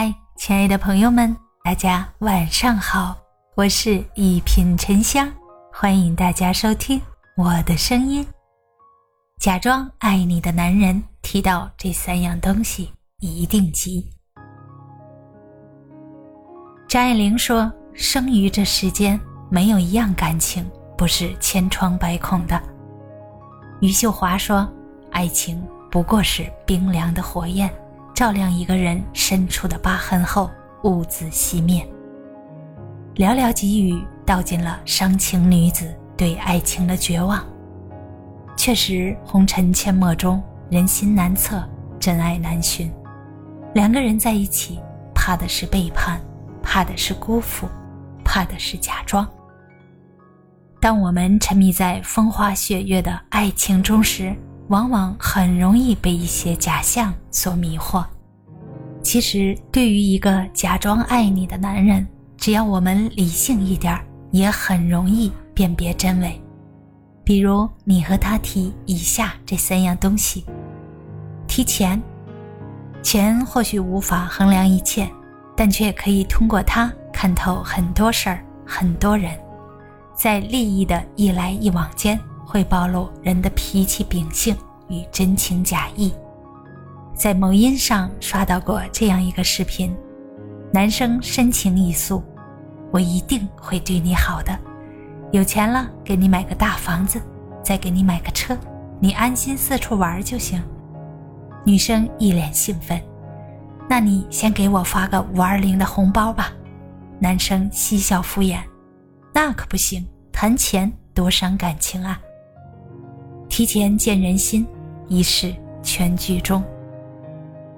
嗨，亲爱的朋友们，大家晚上好，我是一品沉香，欢迎大家收听我的声音。假装爱你的男人提到这三样东西一定急。张爱玲说：“生于这世间，没有一样感情不是千疮百孔的。”余秀华说：“爱情不过是冰凉的火焰。”照亮一个人深处的疤痕后，兀自熄灭。寥寥几语道尽了伤情女子对爱情的绝望。确实，红尘阡陌中，人心难测，真爱难寻。两个人在一起，怕的是背叛，怕的是辜负，怕的是假装。当我们沉迷在风花雪月的爱情中时，往往很容易被一些假象所迷惑。其实，对于一个假装爱你的男人，只要我们理性一点也很容易辨别真伪。比如，你和他提以下这三样东西：提钱，钱或许无法衡量一切，但却可以通过它看透很多事儿、很多人。在利益的一来一往间，会暴露人的脾气秉性。与真情假意，在某音上刷到过这样一个视频：男生深情一诉，我一定会对你好的，有钱了给你买个大房子，再给你买个车，你安心四处玩就行。女生一脸兴奋，那你先给我发个五二零的红包吧。男生嬉笑敷衍，那可不行，谈钱多伤感情啊。提前见人心。一世全剧终。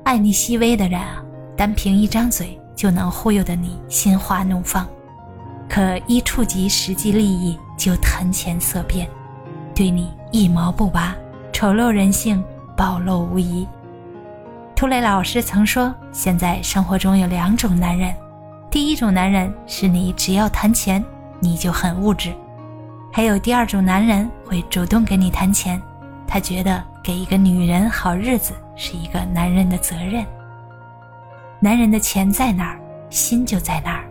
爱你细微的人啊，单凭一张嘴就能忽悠得你心花怒放，可一触及实际利益就谈钱色变，对你一毛不拔，丑陋人性暴露无遗。涂磊老师曾说，现在生活中有两种男人，第一种男人是你只要谈钱你就很物质，还有第二种男人会主动跟你谈钱，他觉得。给一个女人好日子是一个男人的责任。男人的钱在哪儿，心就在哪儿。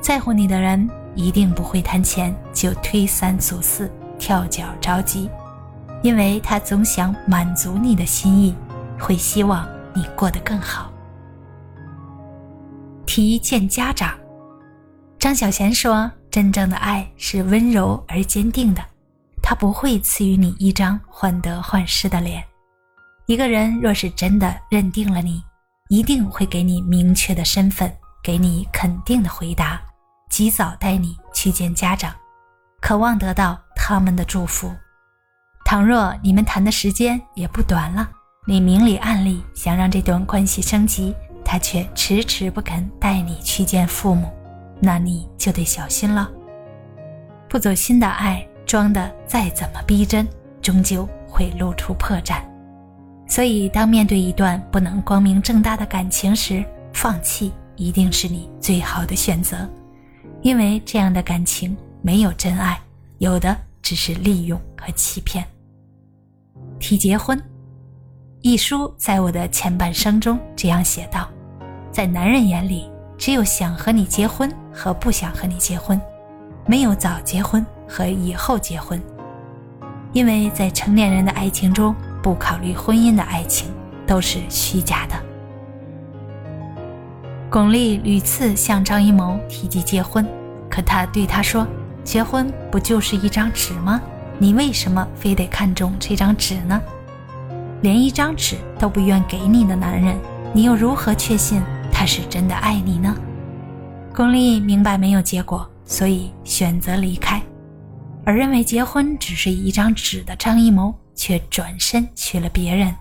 在乎你的人一定不会谈钱就推三阻四、跳脚着急，因为他总想满足你的心意，会希望你过得更好。提见家长，张小娴说：“真正的爱是温柔而坚定的。”他不会赐予你一张患得患失的脸。一个人若是真的认定了你，一定会给你明确的身份，给你肯定的回答，及早带你去见家长，渴望得到他们的祝福。倘若你们谈的时间也不短了，你明里暗里想让这段关系升级，他却迟迟不肯带你去见父母，那你就得小心了。不走心的爱。装的再怎么逼真，终究会露出破绽。所以，当面对一段不能光明正大的感情时，放弃一定是你最好的选择。因为这样的感情没有真爱，有的只是利用和欺骗。提结婚，一书在我的前半生中这样写道：在男人眼里，只有想和你结婚和不想和你结婚，没有早结婚。和以后结婚，因为在成年人的爱情中，不考虑婚姻的爱情都是虚假的。巩俐屡次向张艺谋提及结婚，可他对他说：“结婚不就是一张纸吗？你为什么非得看中这张纸呢？连一张纸都不愿给你的男人，你又如何确信他是真的爱你呢？”巩俐明白没有结果，所以选择离开。而认为结婚只是一张纸的张艺谋，却转身娶了别人。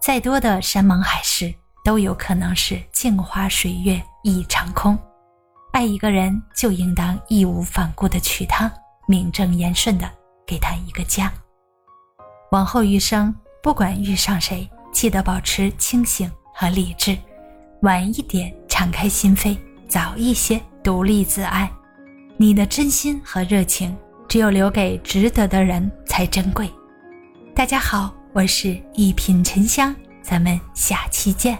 再多的山盟海誓，都有可能是镜花水月一场空。爱一个人，就应当义无反顾的娶她，名正言顺的给她一个家。往后余生，不管遇上谁，记得保持清醒和理智，晚一点敞开心扉，早一些独立自爱。你的真心和热情。只有留给值得的人才珍贵。大家好，我是一品沉香，咱们下期见。